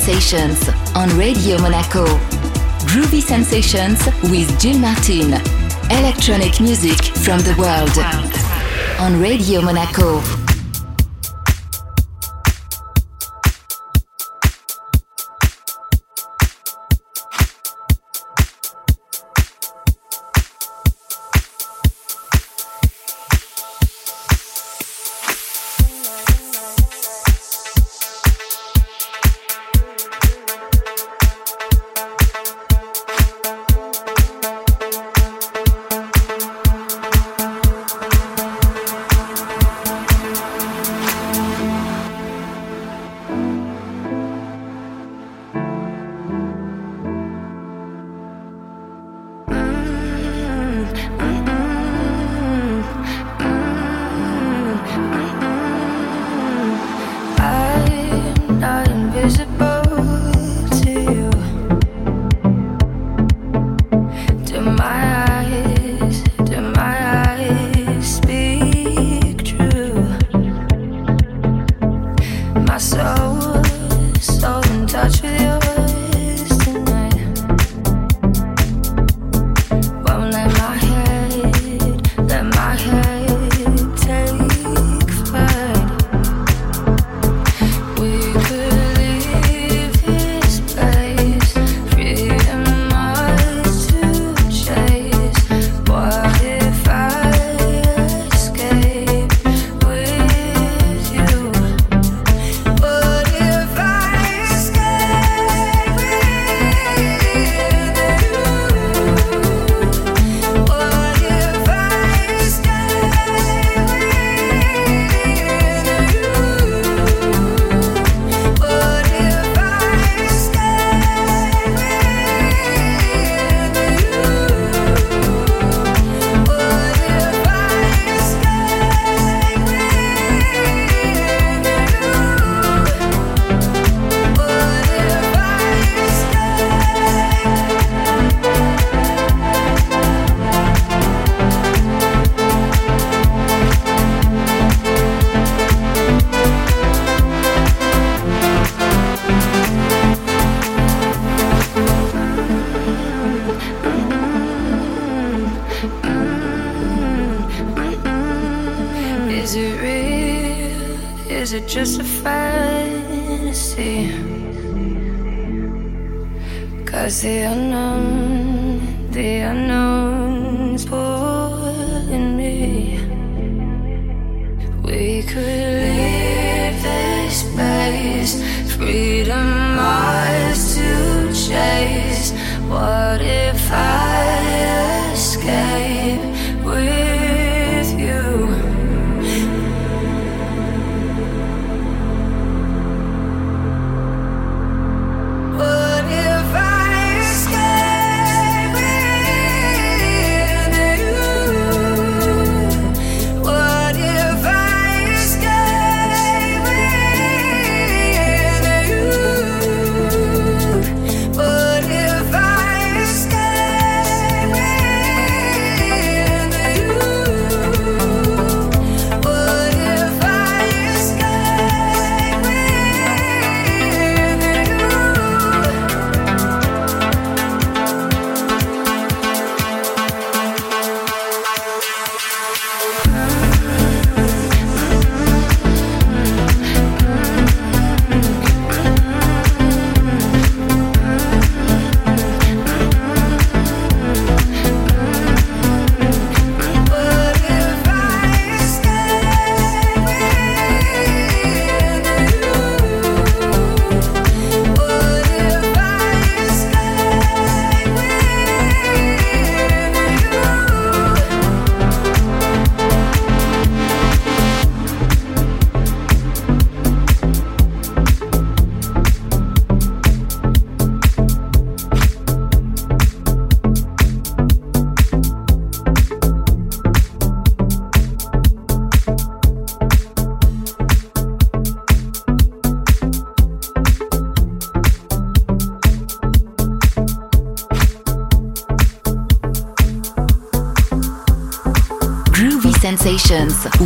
Sensations on Radio Monaco. Groovy Sensations with Gil Martin. Electronic music from the world on Radio Monaco.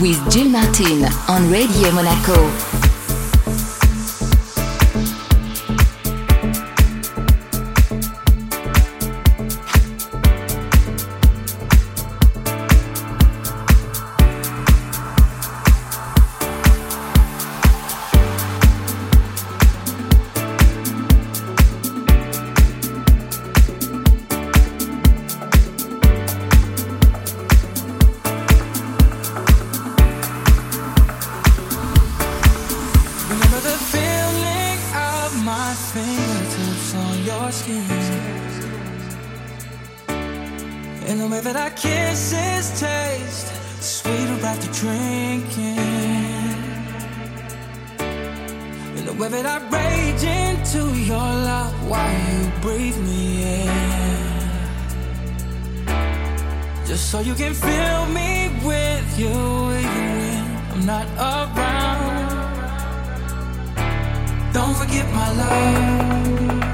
With Gil Martin on Radio Monaco. Where did I rage into your love while you breathe me in? Just so you can fill me with you even when I'm not around. Don't forget my love.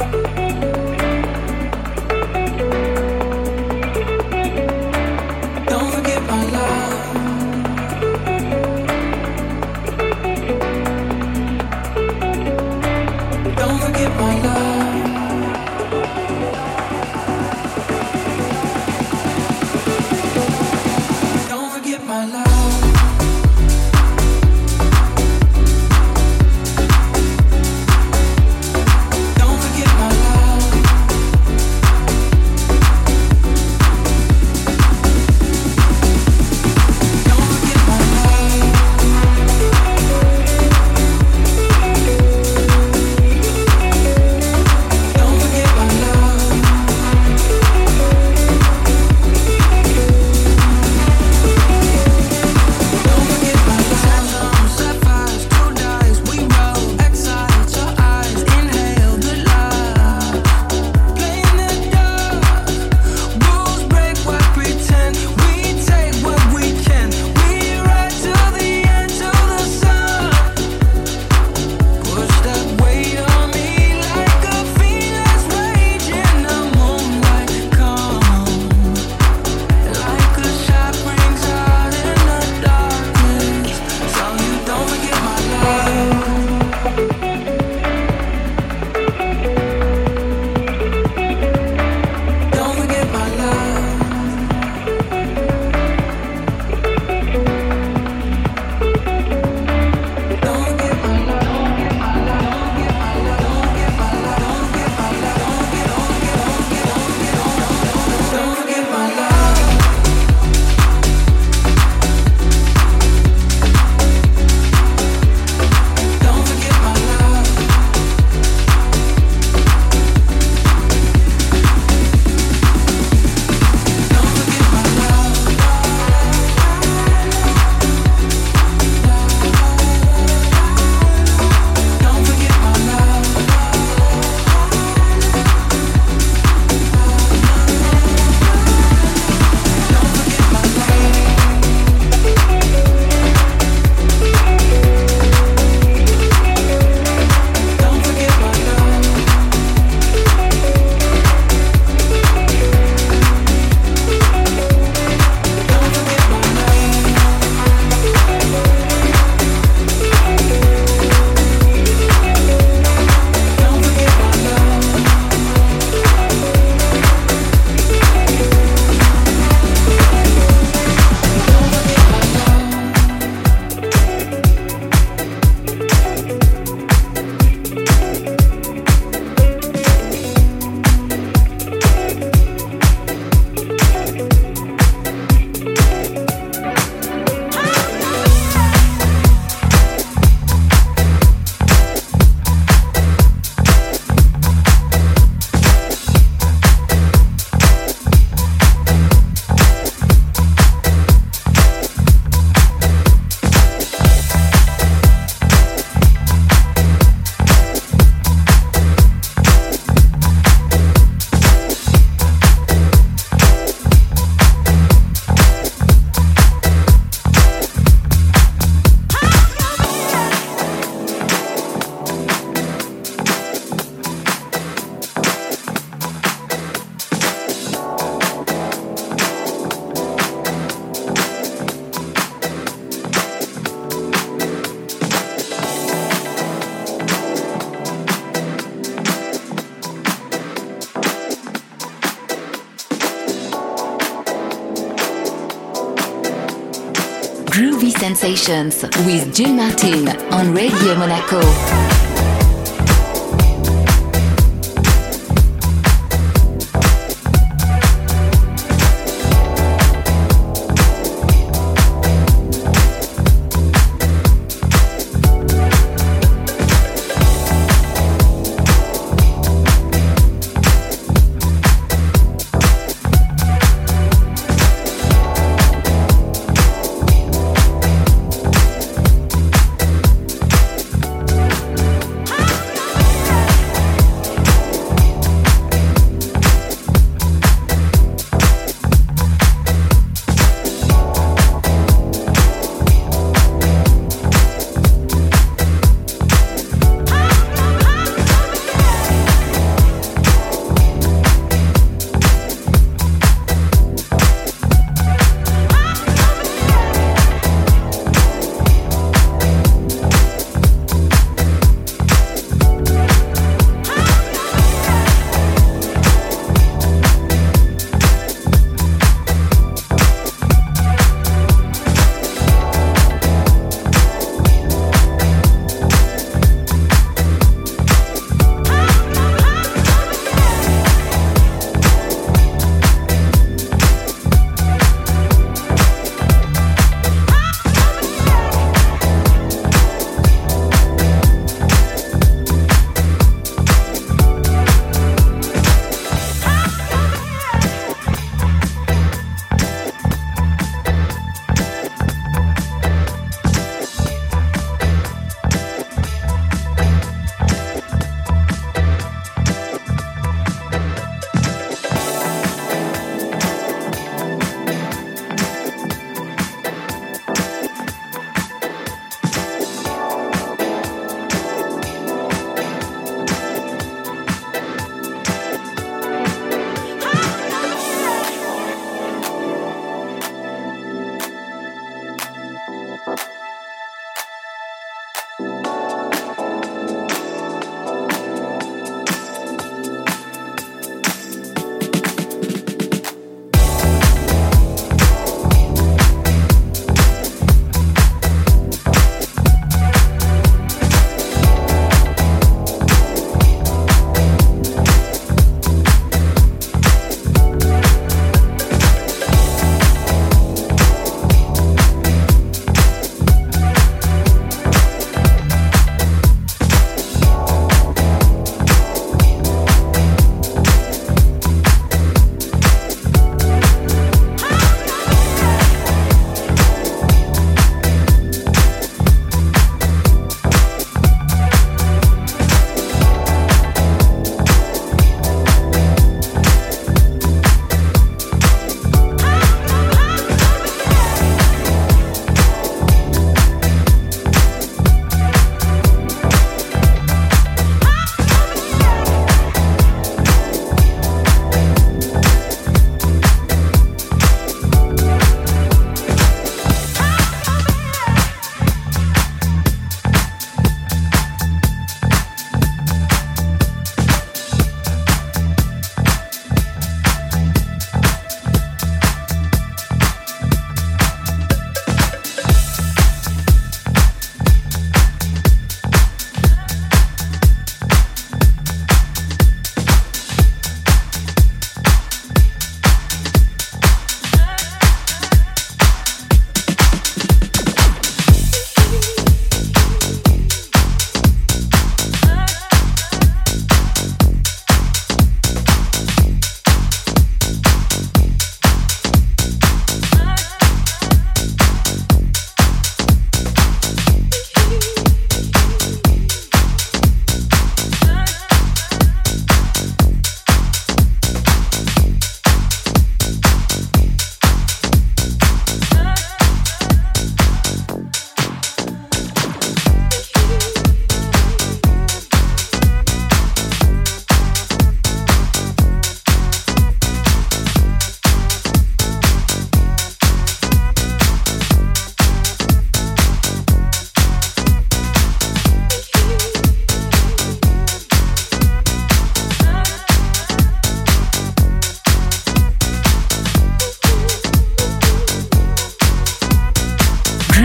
With Jim Martin on Radio Monaco.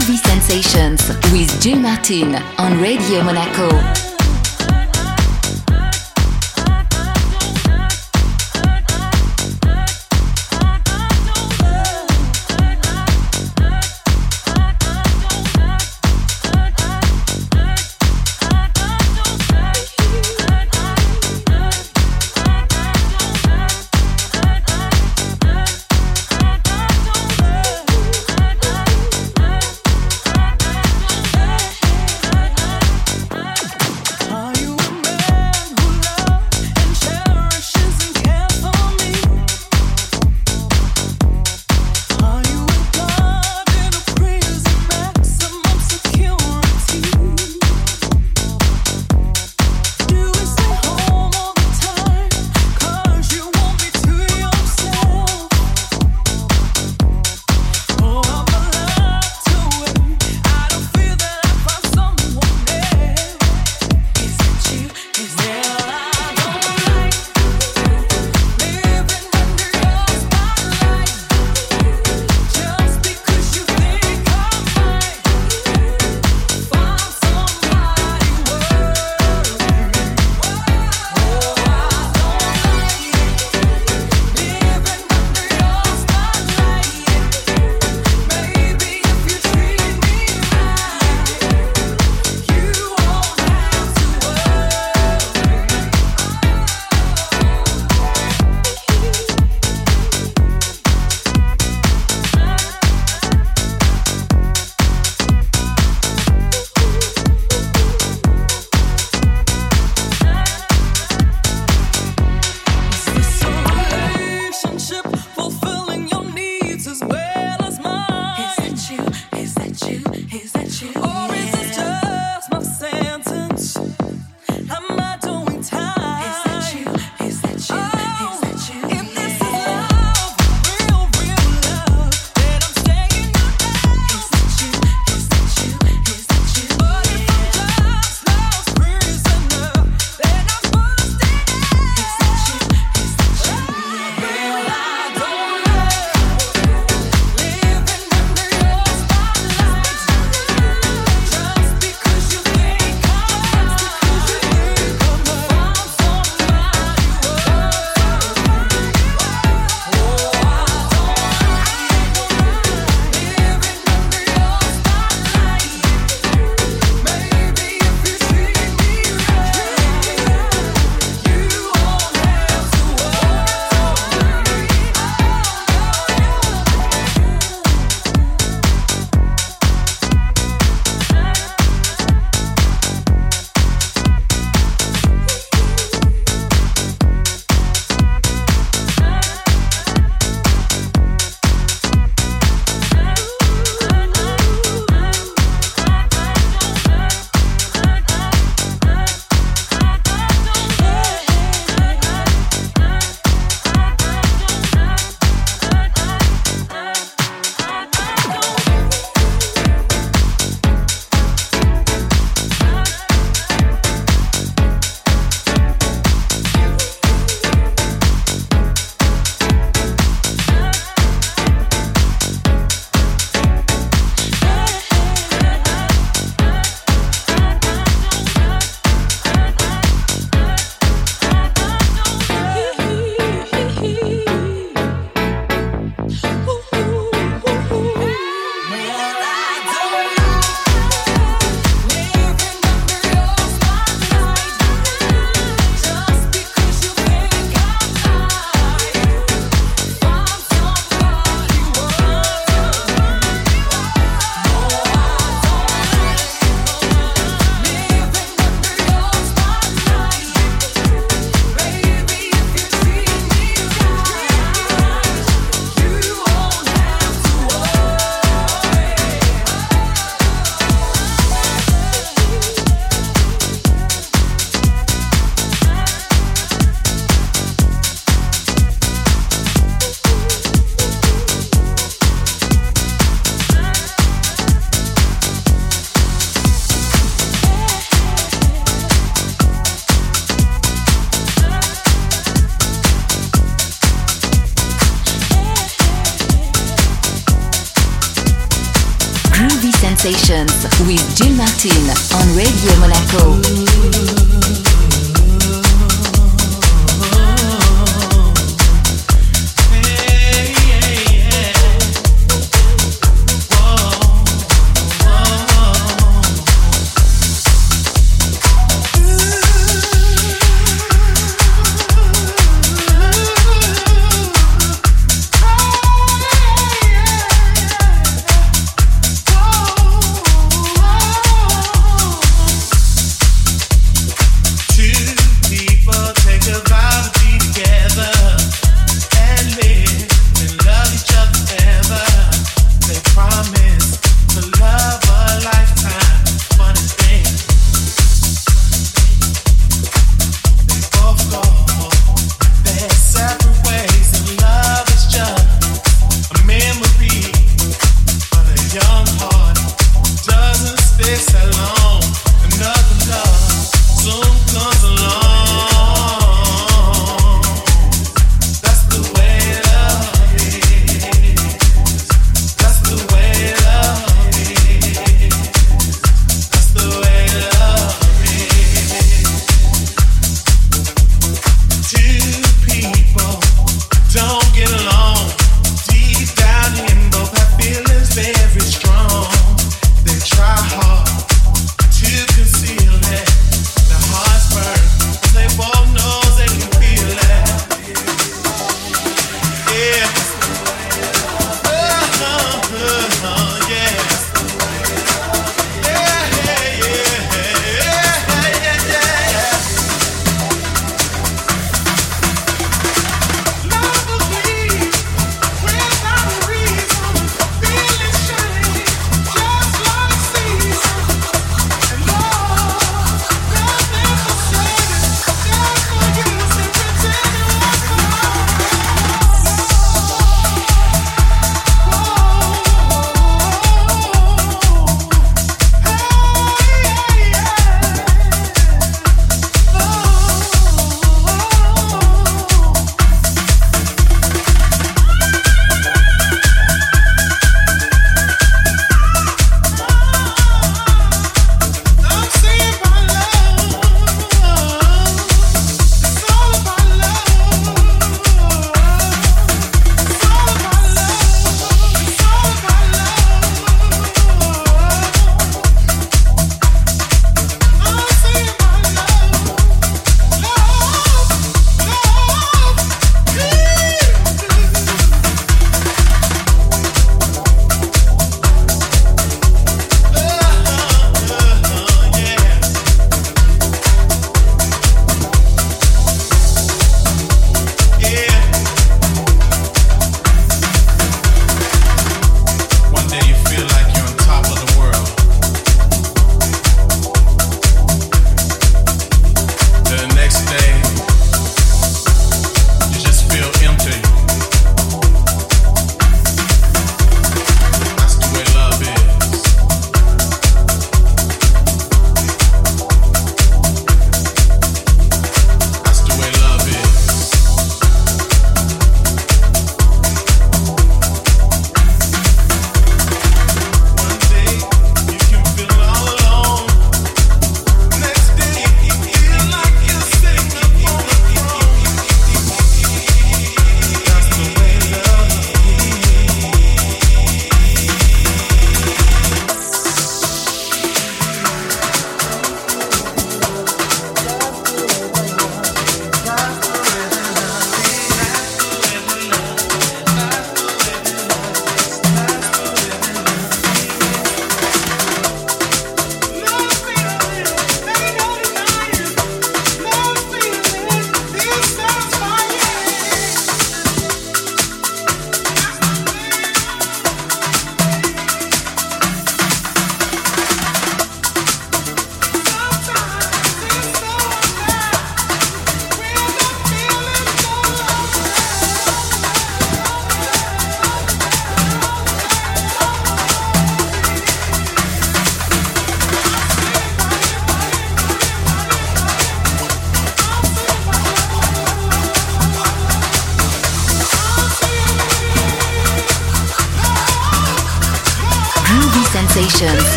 Groovy Sensations with Jim Martin on Radio Monaco.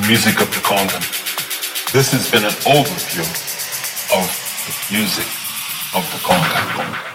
the music of the Congo. This has been an overview of the music of the Congo.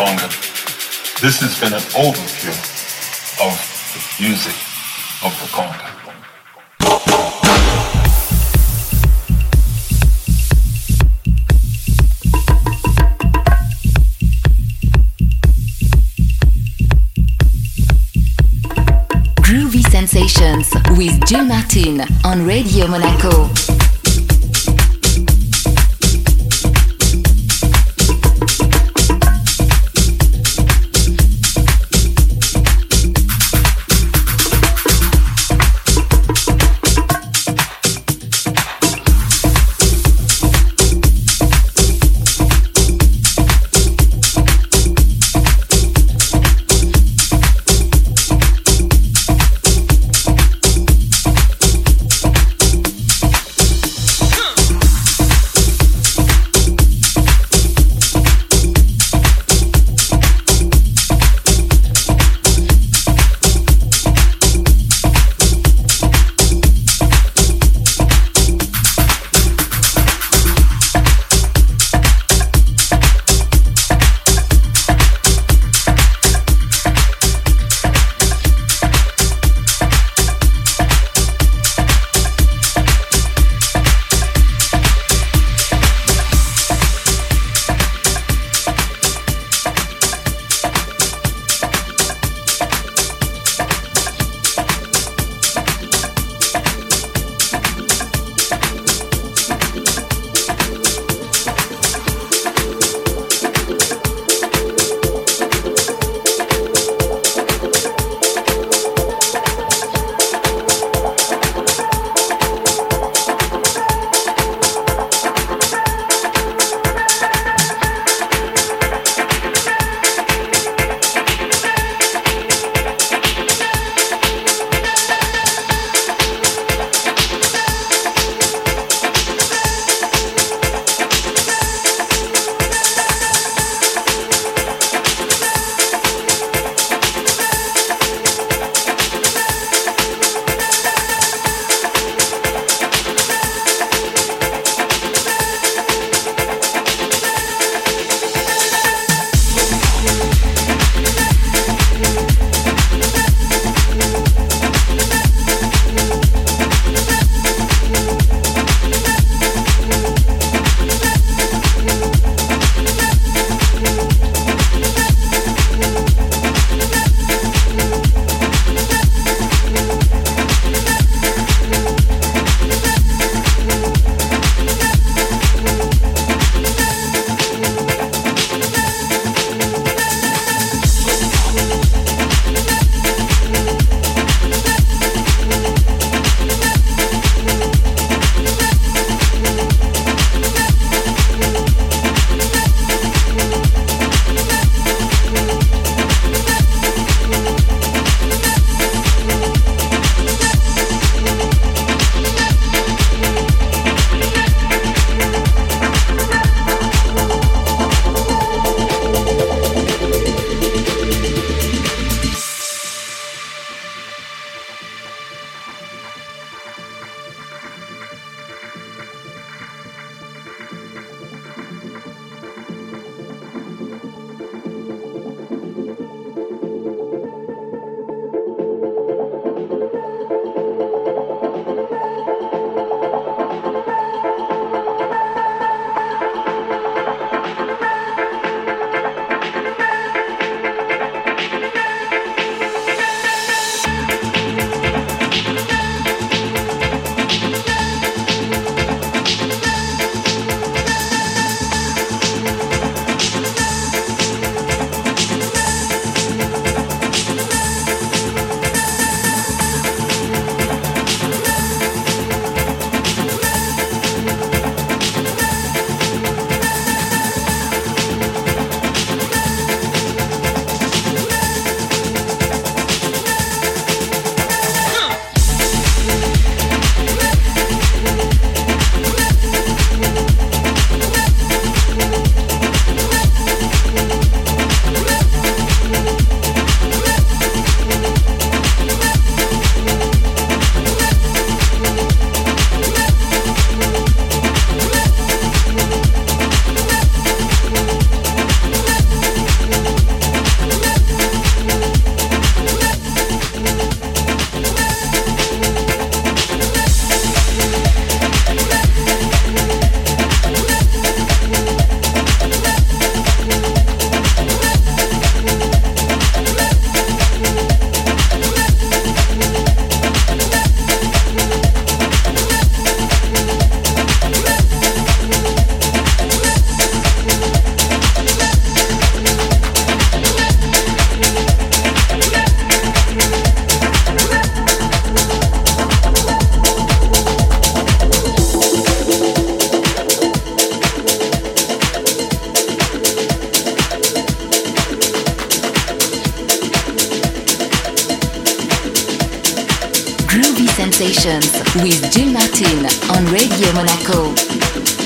This has been an overview of the music of the Congo. Groovy Sensations with Jill Martin on Radio Monaco. With Jill Martin on Radio Monaco.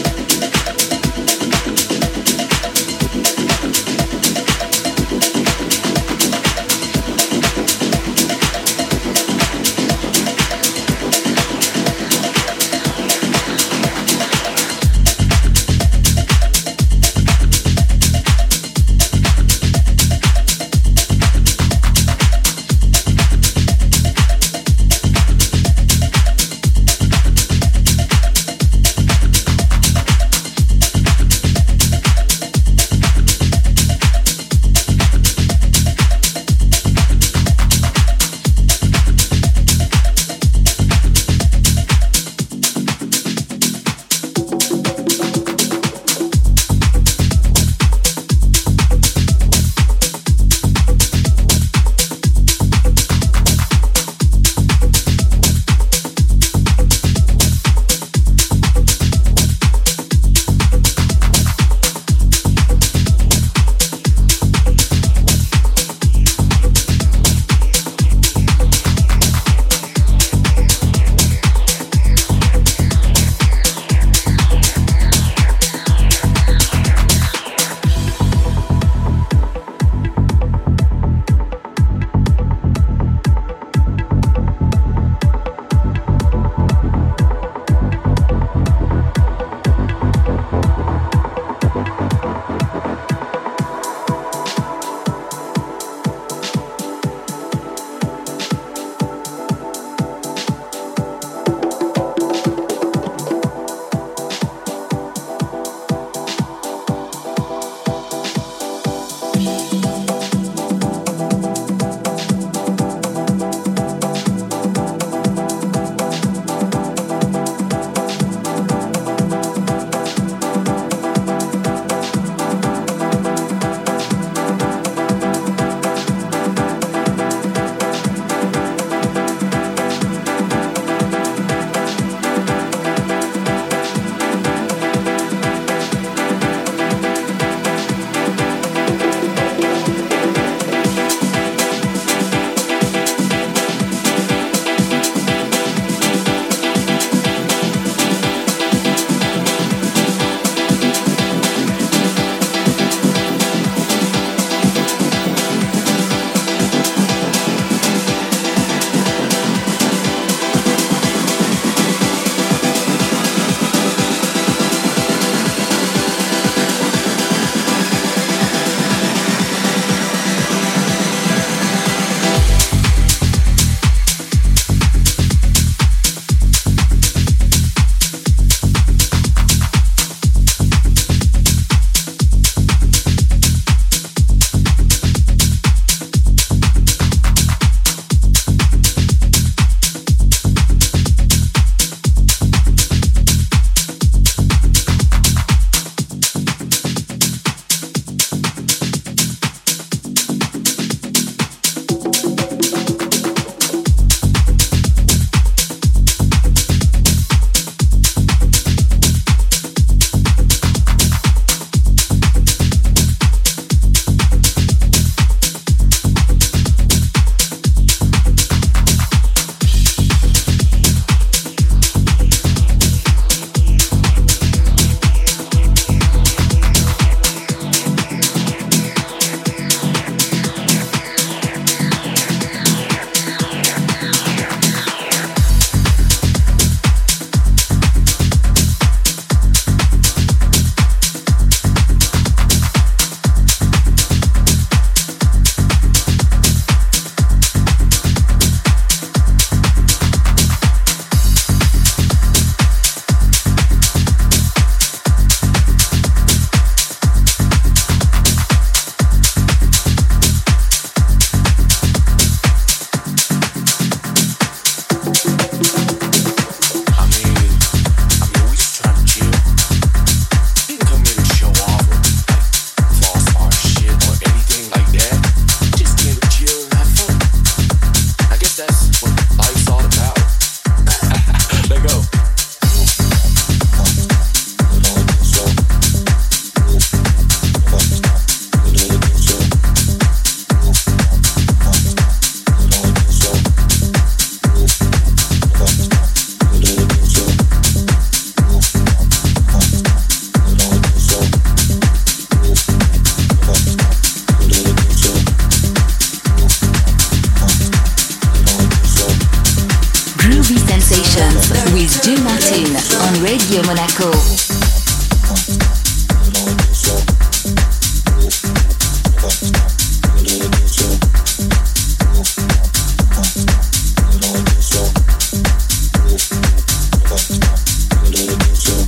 to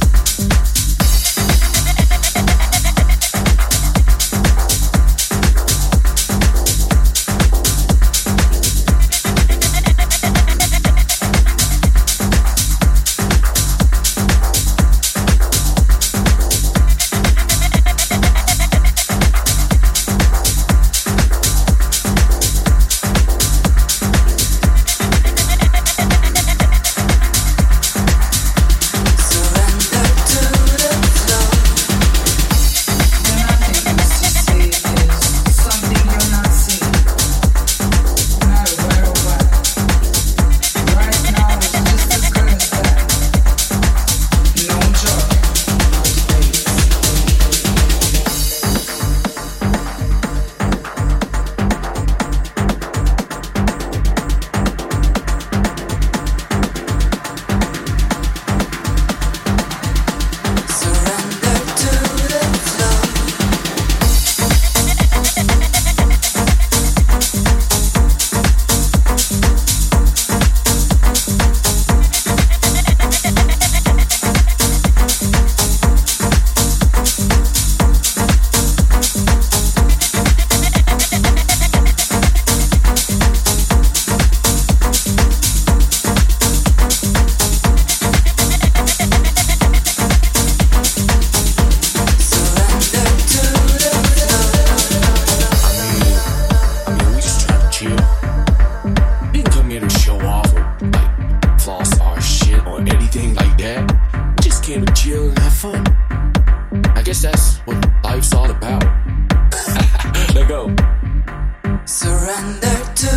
under two.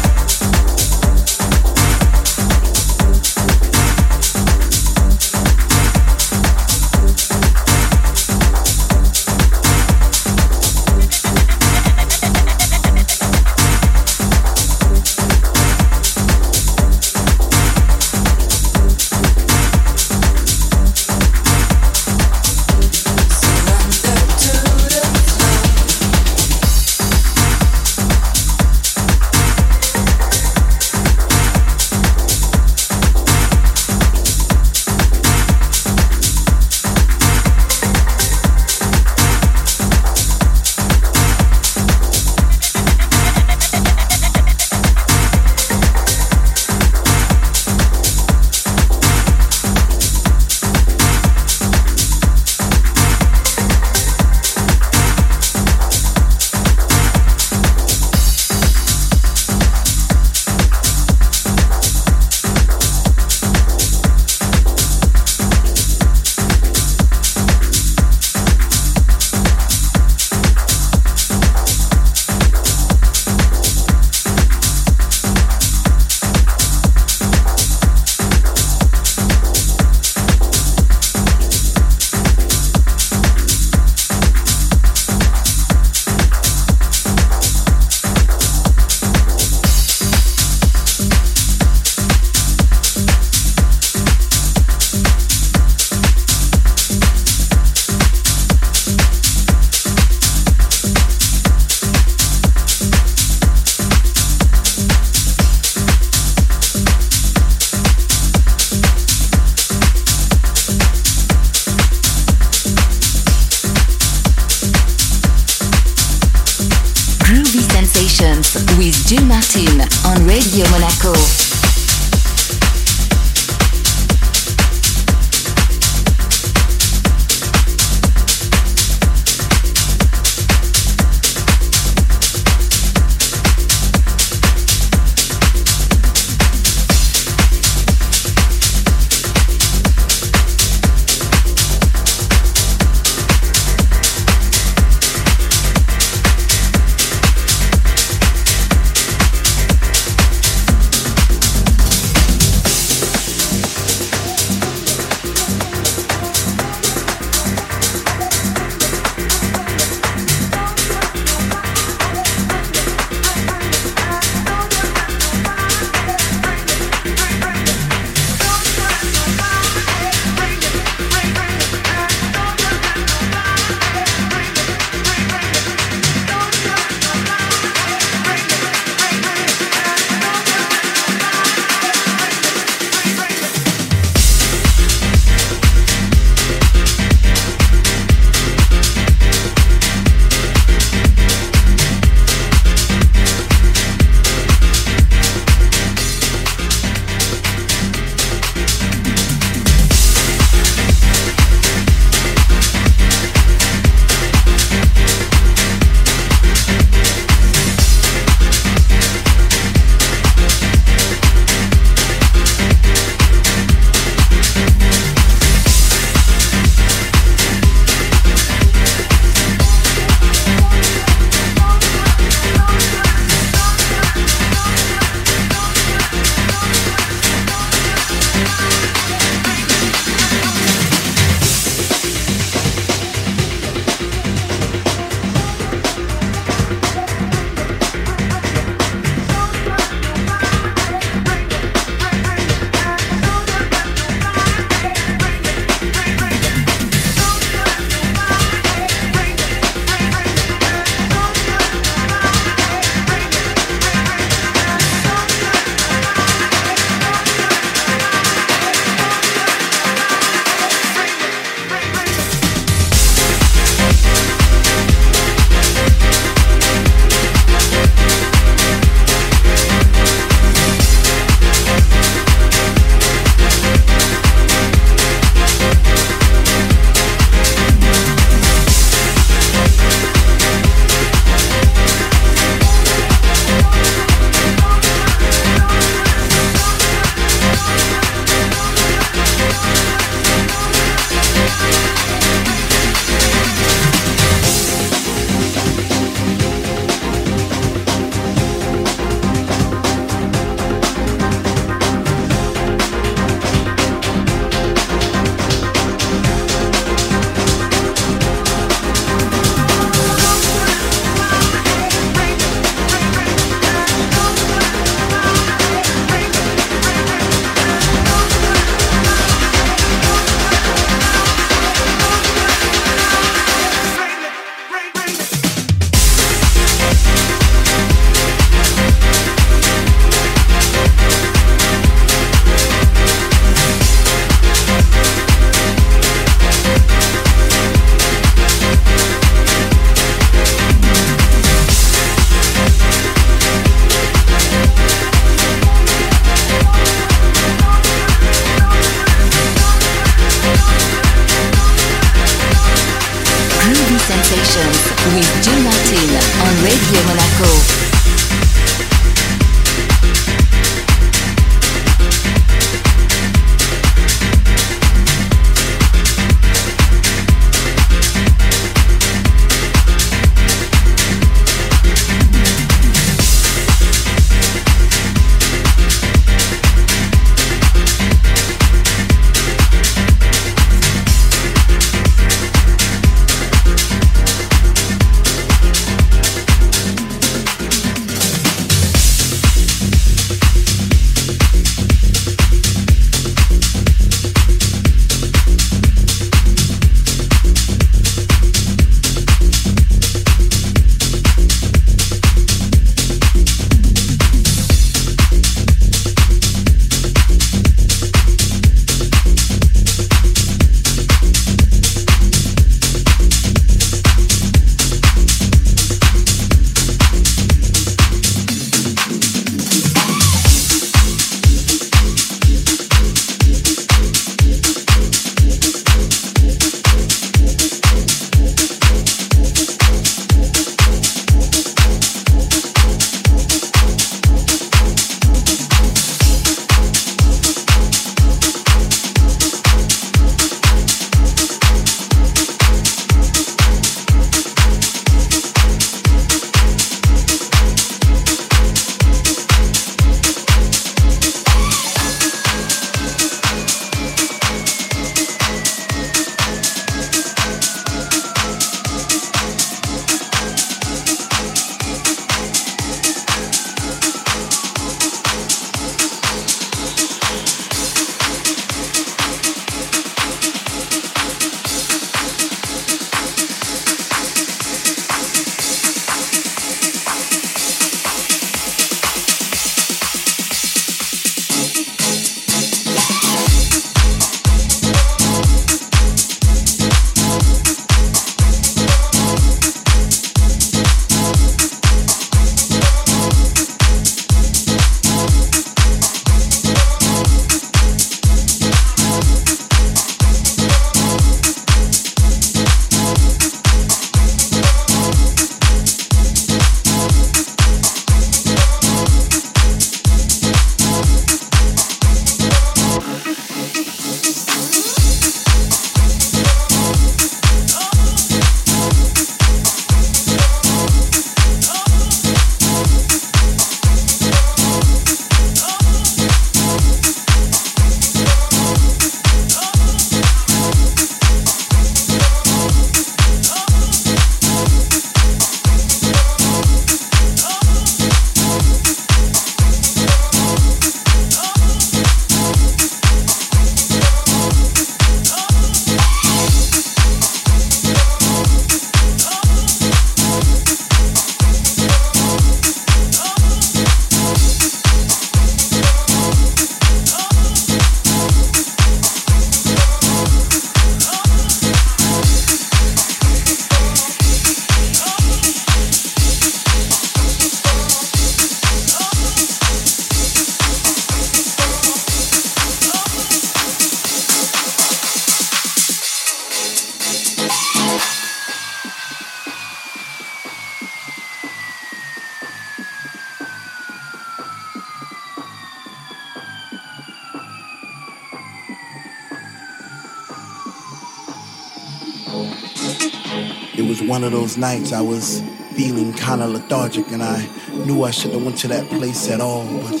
Of those nights I was feeling kind of lethargic and I knew I shouldn't have went to that place at all. But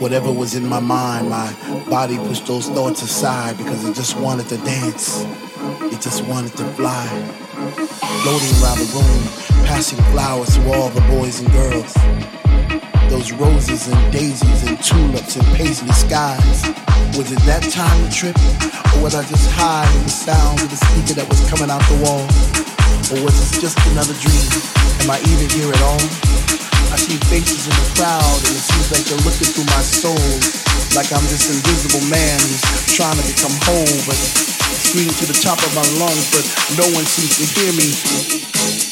whatever was in my mind, my body pushed those thoughts aside because it just wanted to dance. It just wanted to fly. Floating around the room, passing flowers to all the boys and girls. Those roses and daisies and tulips and paisley skies. Was it that time to trip? Or was I just high in the sound of the speaker that was coming out the wall? Or was this just another dream? Am I even here at all? I see faces in the crowd and it seems like they're looking through my soul Like I'm this invisible man who's trying to become whole But screaming to the top of my lungs but no one seems to hear me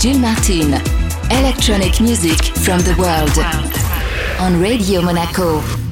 Jill Martin. Electronic music from the world on Radio Monaco.